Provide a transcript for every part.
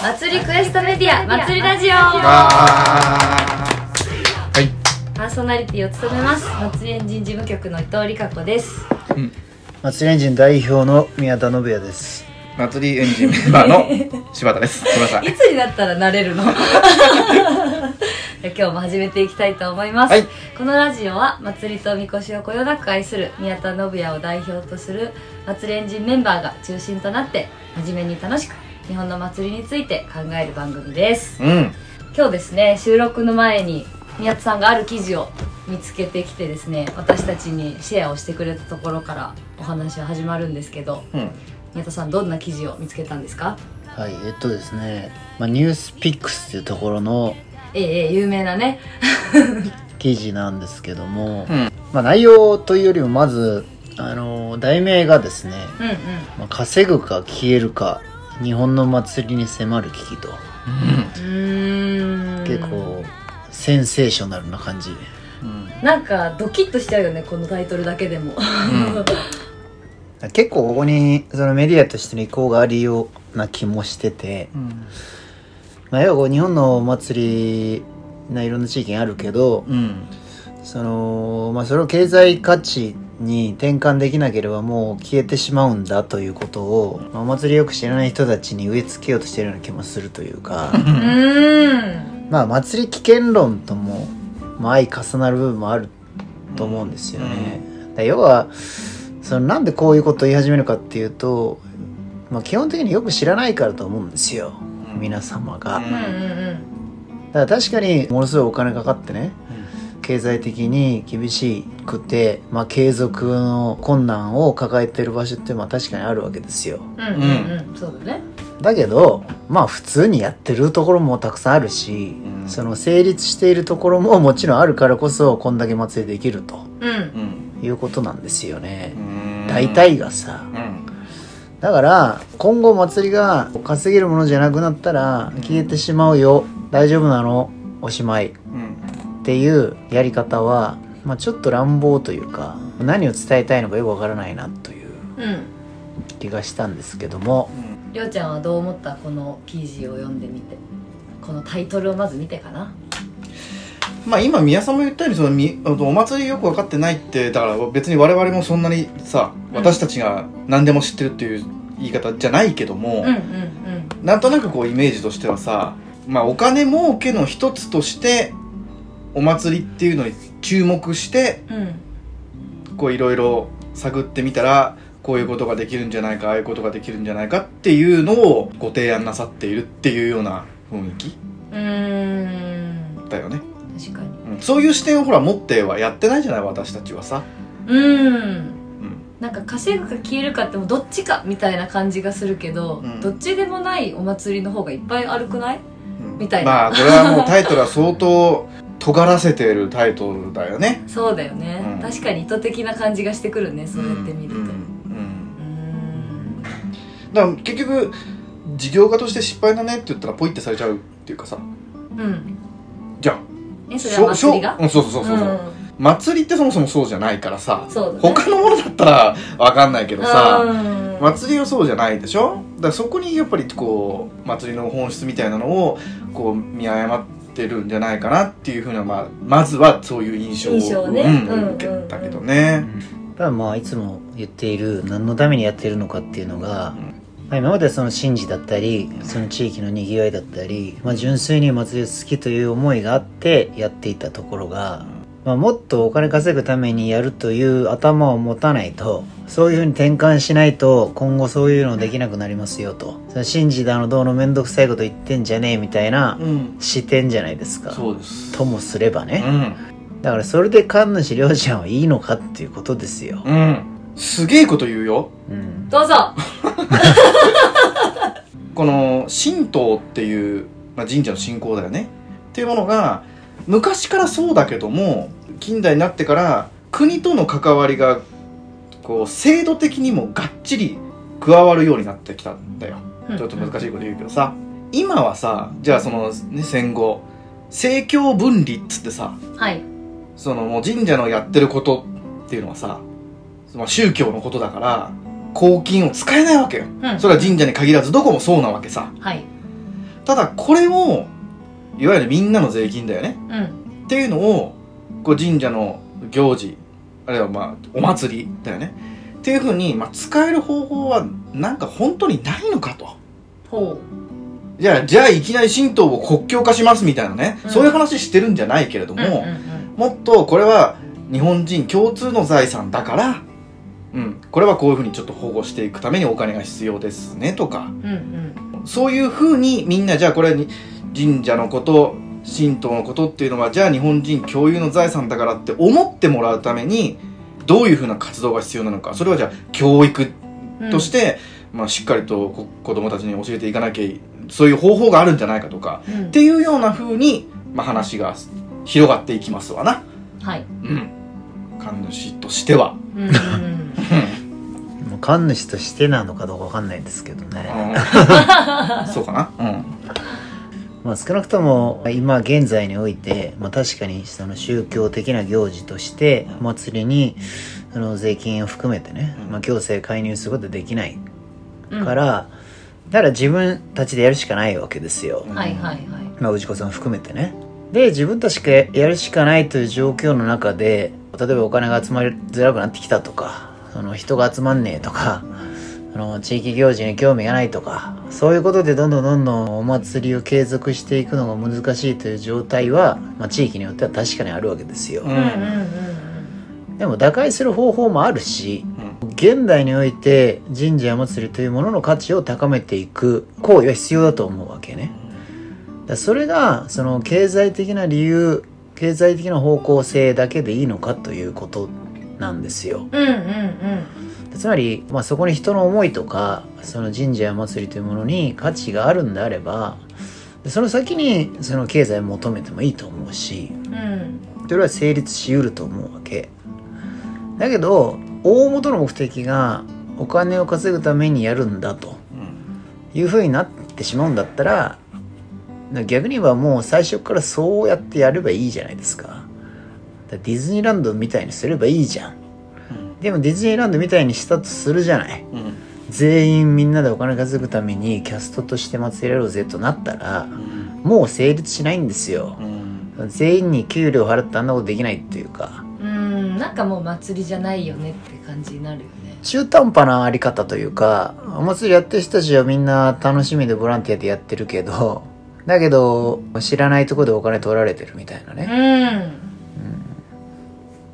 祭りクエストメディア祭りラジオ。はい。パーソナリティを務めます祭りエンジン事務局の伊藤理香子です。祭りエンジン代表の宮田信也です。祭りエンジンメンバーの柴田です。いいつになったらなれるの？今日も始めていきたいと思います、はい。このラジオは祭りとみこしをこよなく愛する宮田信也を代表とする祭りエンジンメンバーが中心となって真面目に楽しく日本の祭りについて考える番組です。うん。今日ですね収録の前に宮田さんがある記事を見つけてきてですね私たちにシェアをしてくれたところからお話は始まるんですけどうん。宮田さんどんな記事を見つけたんですか？はいえっとですね、まあ、ニュースピックスっていうところのええええ有名なね。記事なんですけども、うん。まあ、内容というよりもまずあの題名がですねうんうん「まあ、稼ぐか消えるか日本の祭りに迫る危機」と。うーん。結構センセーショナルな感じ。うん。なんかドキッとしちゃうよねこのタイトルだけでも。結構ここにそのメディアとしての意向があるような気もしてて、うん。まあ、要はこう日本のお祭りないろんな地域にあるけど、うん。そのまあ、それを経済価値に転換できなければもう消えてしまうんだということを、まあ、お祭りよく知らない人たちに植え付けようとしているような気もするというか。まあ祭り危険論とも、まあ、相重なる部分もあると思うんですよね。だ要はそのなんでこういうことを言い始めるかっていうと、まあ、基本的によく知らないからと思うんですよ。皆様が。うんうんうん。うんだから確かにものすごいお金かかってね経済的に厳しくて、まあ、継続の困難を抱えてる場所ってまあ確かにあるわけですよ。うんうんうん。そうだね。だけどまあ普通にやってるところもたくさんあるし、うん。その成立しているところももちろんあるからこそこんだけ祭りできると。うん。うんいうことなんですよね、うん。大体がさ。うん。だから今後祭りが稼げるものじゃなくなったら消えてしまうよ。大丈夫なの？おしまい。うんっていうやり方は、まあ、ちょっと乱暴というか何を伝えたいのかよくわからないなといううん気がしたんですけども。りょうちゃんはどう思ったこの記事を読んでみて？このタイトルをまず見てかな。まあ今宮さんも言ったようにそのみお祭りよく分かってないってだから別に我々もそんなにさ私たちが何でも知ってるっていう言い方じゃないけども、うんうん。なんとなくこうイメージとしてはさまあお金儲けの一つとしてお祭りっていうのに注目してこういろいろ探ってみたらこういうことができるんじゃないかああいうことができるんじゃないかっていうのをご提案なさっているっていうような雰囲気うーん。だよね、確かに。うん、そういう視点をほら持ってはやってないじゃない私たちはさ、うん。うん、なんか稼ぐか消えるかってもうどっちかみたいな感じがするけど、うん。どっちでもないお祭りの方がいっぱいあるくない？うん。みたいな。まあこれはもうタイトルは相当尖らせてるタイトルだよね。そうだよね、うん。確かに意図的な感じがしてくるねそうやって見ると。ううんうん。だから結局事業家として失敗だねって言ったらポイってされちゃうっていうかさ。うん。じゃあえそれは祭りが？う。んそうそうそうそう、う。祭りってそもそもそうじゃないからさ。うん、そうだね。他のものだったらわかんないけどさ、うん。祭りはそうじゃないでしょ？だからそこにやっぱりこう祭りの本質みたいなのをこう見誤ってるんじゃないかなっていうふうな、まあ、まずはそういう印象を印象ね。うんうん受けたけどね、ただまあいつも言っている何のためにやってるのかっていうのが、まあ今までその神事だったりその地域のにぎわいだったり、まあ、純粋に祭りを好きという思いがあってやっていたところが、まあ、もっとお金稼ぐためにやるという頭を持たないとそういうふうに転換しないと今後そういうのできなくなりますよと。その神事だのどうの面倒くさいこと言ってんじゃねえみたいなうん。視点じゃないですか、そうです。ともすればね、うん。だからそれで神主良ちゃんはいいのかっていうことですよ、うん。すげえこと言うよ。うん、どうぞ。この神道っていう、まあ、神社の信仰だよね。っていうものが昔からそうだけども近代になってから国との関わりがこう制度的にもがっちり加わるようになってきたんだよ。ちょっと難しいこと言うけどさ。今はさじゃあその、ね、戦後政教分離っつってさはい。そのもう神社のやってることっていうのはさ、まあ、宗教のことだから公金を使えないわけよ。うん。それは神社に限らずどこもそうなわけさ。はい。ただこれをいわゆるみんなの税金だよね。うん。っていうのをこう神社の行事あるいはまあお祭りだよね。っていうふうに、まあ、使える方法はなんか本当にないのかと。ほじゃあじゃあいきなり神道を国教化しますみたいなね、うん。そういう話してるんじゃないけれども、ううんうん。もっとこれは日本人共通の財産だから、うん、これはこういうふうにちょっと保護していくためにお金が必要ですねとか。うんうん。そういうふうにみんなじゃあこれに神社のこと神道のことっていうのはじゃあ日本人共有の財産だからって思ってもらうためにどういうふうな活動が必要なのかそれはじゃあ教育うんとして、まあ、しっかりとこ子供たちに教えていかなきゃいそういう方法があるんじゃないかとかうんっていうようなふうに、まあ、話が広がっていきますわな。はいうん。神主としては。うんうんもう神主としてなのかどうかわかんないんですけどね、うん そうかな。うん。まあ、少なくとも今現在において、まあ、確かにその宗教的な行事としてお祭りにその税金を含めてね、うん。まあ、行政介入することはできないうん。から、だから自分たちでやるしかないわけですよ、はいはいはい。まあ、氏子さん含めてね。で自分たちがやるしかないという状況の中で例えばお金が集まりづらくなってきたとかその人が集まんねえとかあの地域行事に興味がないとかそういうことでどんどんどんどんお祭りを継続していくのが難しいという状態は、まあ、地域によっては確かにあるわけですよ、うんうんうんでも打開する方法もあるしうん。現代において神社や祭りというものの価値を高めていく行為は必要だと思うわけね。だそれがその経済的な理由経済的な方向性だけでいいのかということなんですよ。うんうんうんつまり、まあ、そこに人の思いとかその神社や祭りというものに価値があるんであればその先にその経済を求めてもいいと思うしうん。それは成立しうると思うわけ。だけど大元の目的がお金を稼ぐためにやるんだとうん。いうふうになってしまうんだったら逆に言えばもう最初からそうやってやればいいじゃないですか。ディズニーランドみたいにすればいいじゃんでもディズニーランドみたいにしたとするじゃない。うん。全員みんなでお金稼ぐためにキャストとして祭りやろうぜとなったらうん。もう成立しないんですよ。うん。全員に給料払ってあんなことできないっていうか。うん。なんかもう祭りじゃないよねって感じになるよね。中途半端なあり方というかお祭りやってる人たちはみんな楽しみでボランティアでやってるけどだけど知らないところでお金取られてるみたいなうね、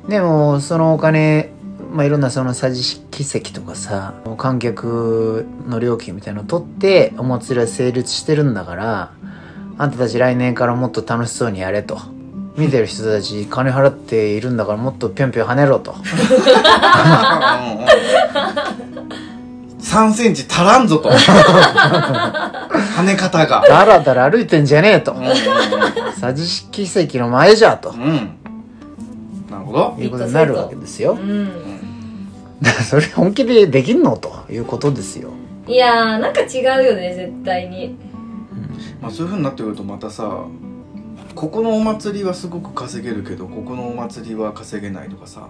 ん。でもそのお金まあいろんなその桟敷席とかさ観客の料金みたいなの取ってお祭りは成立してるんだからあんたたち来年からもっと楽しそうにやれと。見てる人たち金払っているんだからもっとぴょんぴょん跳ねろと。3センチ足らんぞと。跳ね方が。だらだら歩いてんじゃねえと。うん。桟敷席の前じゃと。うんうん。なるほど。いうことになるわけですよ。うん それ本気でできんの？ということですよ。いやーなんか違うよね絶対に。まあそういうふうになってくるとまたさここのお祭りはすごく稼げるけどここのお祭りは稼げないとかさ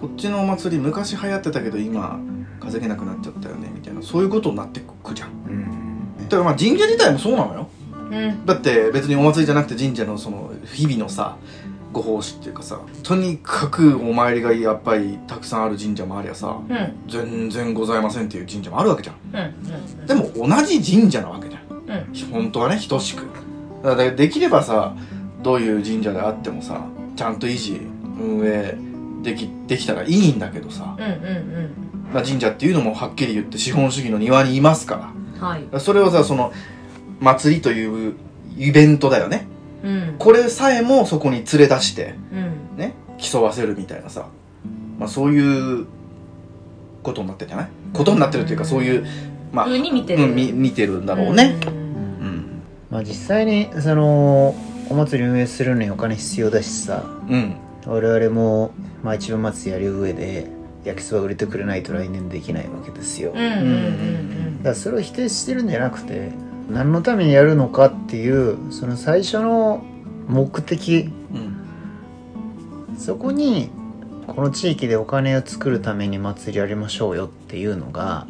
こっちのお祭り昔流行ってたけど今稼げなくなっちゃったよねみたいなそういうことになってくじゃん。うん。だからまあ神社自体もそうなのよ。うん。だって別にお祭りじゃなくて神社のその日々のさご奉仕っていうかさとにかくお参りがやっぱりたくさんある神社もありゃさうん。うん全然ございませんっていう神社もあるわけじゃん。うんでも同じ神社なわけじゃん。うん。本当はね等しく。だからできればさどういう神社であってもさちゃんと維持運営できできたらいいんだけどさ、まあ、神社っていうのもはっきり言って資本主義の庭にいますから。うんはい。だからそれをさその祭りというイベントだよねうん。これさえもそこに連れ出してうん。ね競わせるみたいなさ、まあ、そういうことになってるんじゃない？ことになってるっていうかそういうまあ、風に見てる。うん、み見てるんだろうね。うん。うん。まあ実際にそのお祭り運営するのにお金必要だしさ。うん。我々も、まあ、一番祭りやる上で焼きそば売れてくれないと来年できないわけですよ、うんうんうん。だからそれを否定してるんじゃなくて何のためにやるのかっていうその最初の目的。うんそこにこの地域でお金を作るために祭りやりましょうよっていうのが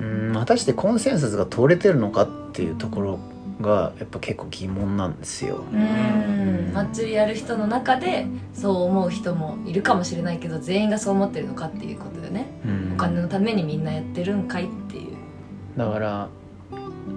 うん果たしてコンセンサスが取れてるのかっていうところがやっぱ結構疑問なんですよ。うん。祭りやる人の中でそう思う人もいるかもしれないけど全員がそう思ってるのかっていうことよね。うん。お金のためにみんなやってるんかいっていう。だから、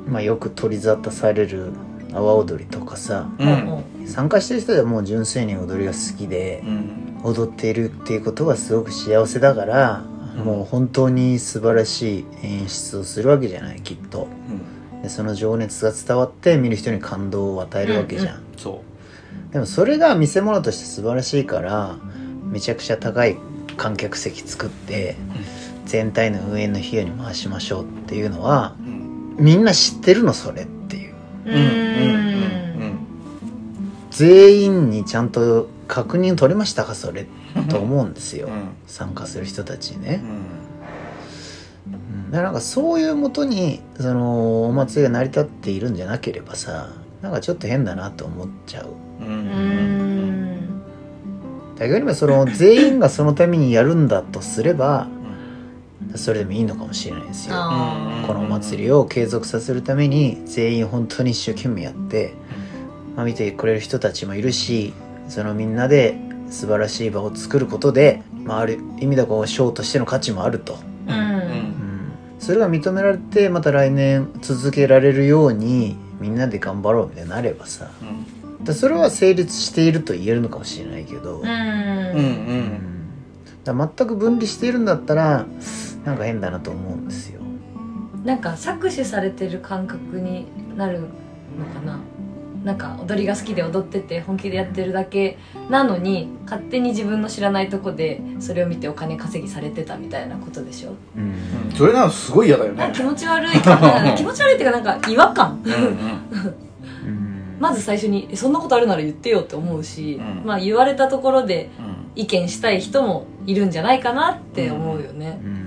まあ、よく取り沙汰される阿波踊りとかさうん。も参加してる人ではもう純粋に踊りが好きでうん。踊っているっていうことがすごく幸せだから、うん。もう本当に素晴らしい演出をするわけじゃないきっと。でその情熱が伝わって見る人に感動を与えるわけじゃん、そでもそれが見せ物として素晴らしいからめちゃくちゃ高い観客席作って全体の運営の費用に回しましょうっていうのはううんみんな知ってるのそれっていう。ううん。うん。うん。全員にちゃんと確認取れましたかそれと思うんですよ、うん。参加する人たちにね。う、ん。うん。だからなんかそういうもとにそのお祭りが成り立っているんじゃなければさなんかちょっと変だなと思っちゃう。うん。だけどその全員がそのためにやるんだとすればそれでもいいのかもしれないですよ。あこのお祭りを継続させるために全員本当に一生懸命やって、まあ、見てくれる人たちもいるしそのみんなで素晴らしい場を作ることで、まあ、ある意味ではこうショーとしての価値もあると、ーううん。うん、それが認められてまた来年続けられるようにみんなで頑張ろうみたいになればさ。うん。だそれは成立していると言えるのかもしれないけど、ううんん。だ全く分離しているんだったらなんか変だなと思うんですよ。なんか搾取されてる感覚になるのかな。なんか踊りが好きで踊ってて本気でやってるだけなのに勝手に自分の知らないとこでそれを見てお金稼ぎされてたみたいなことでしょ。うん。うんそれなのすごい嫌だよね。気持ち悪いか 気持ち悪いっていうかなんか違和感。うん。まず最初にえそんなことあるなら言ってよって思うし、うん。まあ言われたところでうん。意見したい人もいるんじゃないかなって思うよね。うん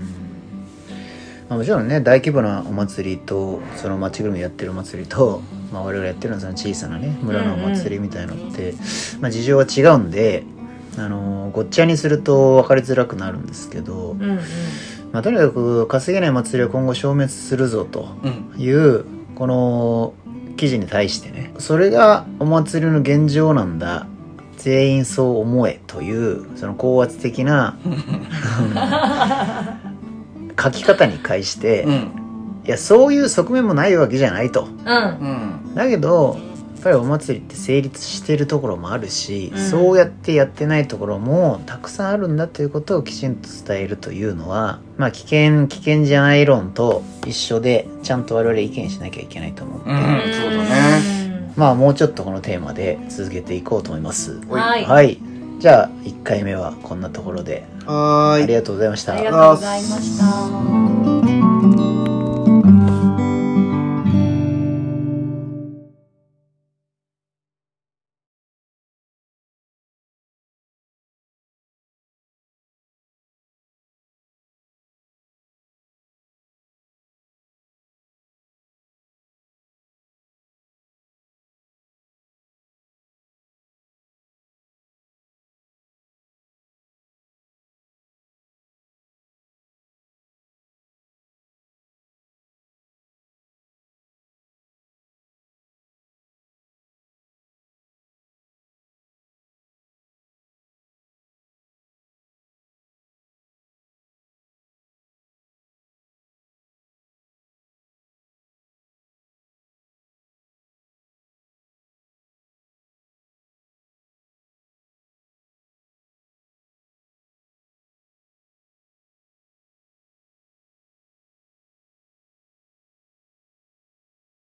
まあ、もちろんね大規模なお祭りとその町ぐるみでやってるお祭りと、まあ、我々やってるのはその小さなね村のお祭りみたいのって、まあ、事情は違うんで、あのーごっちゃにすると分かりづらくなるんですけど、うんうん。まあ、とにかく稼げない祭りは今後消滅するぞとうんいうこの記事に対してねそれがお祭りの現状なんだ。全員そう思えというその高圧的な 書き方に対して、うん。いやそういう側面もないわけじゃないと。うん。うん。だけどやっぱりお祭りって成立してるところもあるし、うん。そうやってやってないところもたくさんあるんだということをきちんと伝えるというのはまあ危険危険じゃない論と一緒でちゃんと我々意見しなきゃいけないと思って、うんそうだね。まあもうちょっとこのテーマで続けていこうと思います。はい。はいじゃあ1回目はこんなところで。はーい。ありがとうございました。ありがとうございました